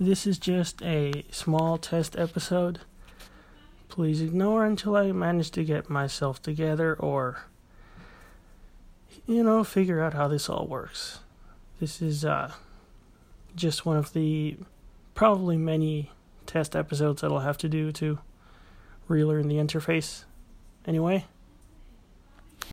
This is just a small test episode. Please ignore until I manage to get myself together or, you know, figure out how this all works. This is uh, just one of the probably many test episodes that I'll have to do to relearn the interface. Anyway.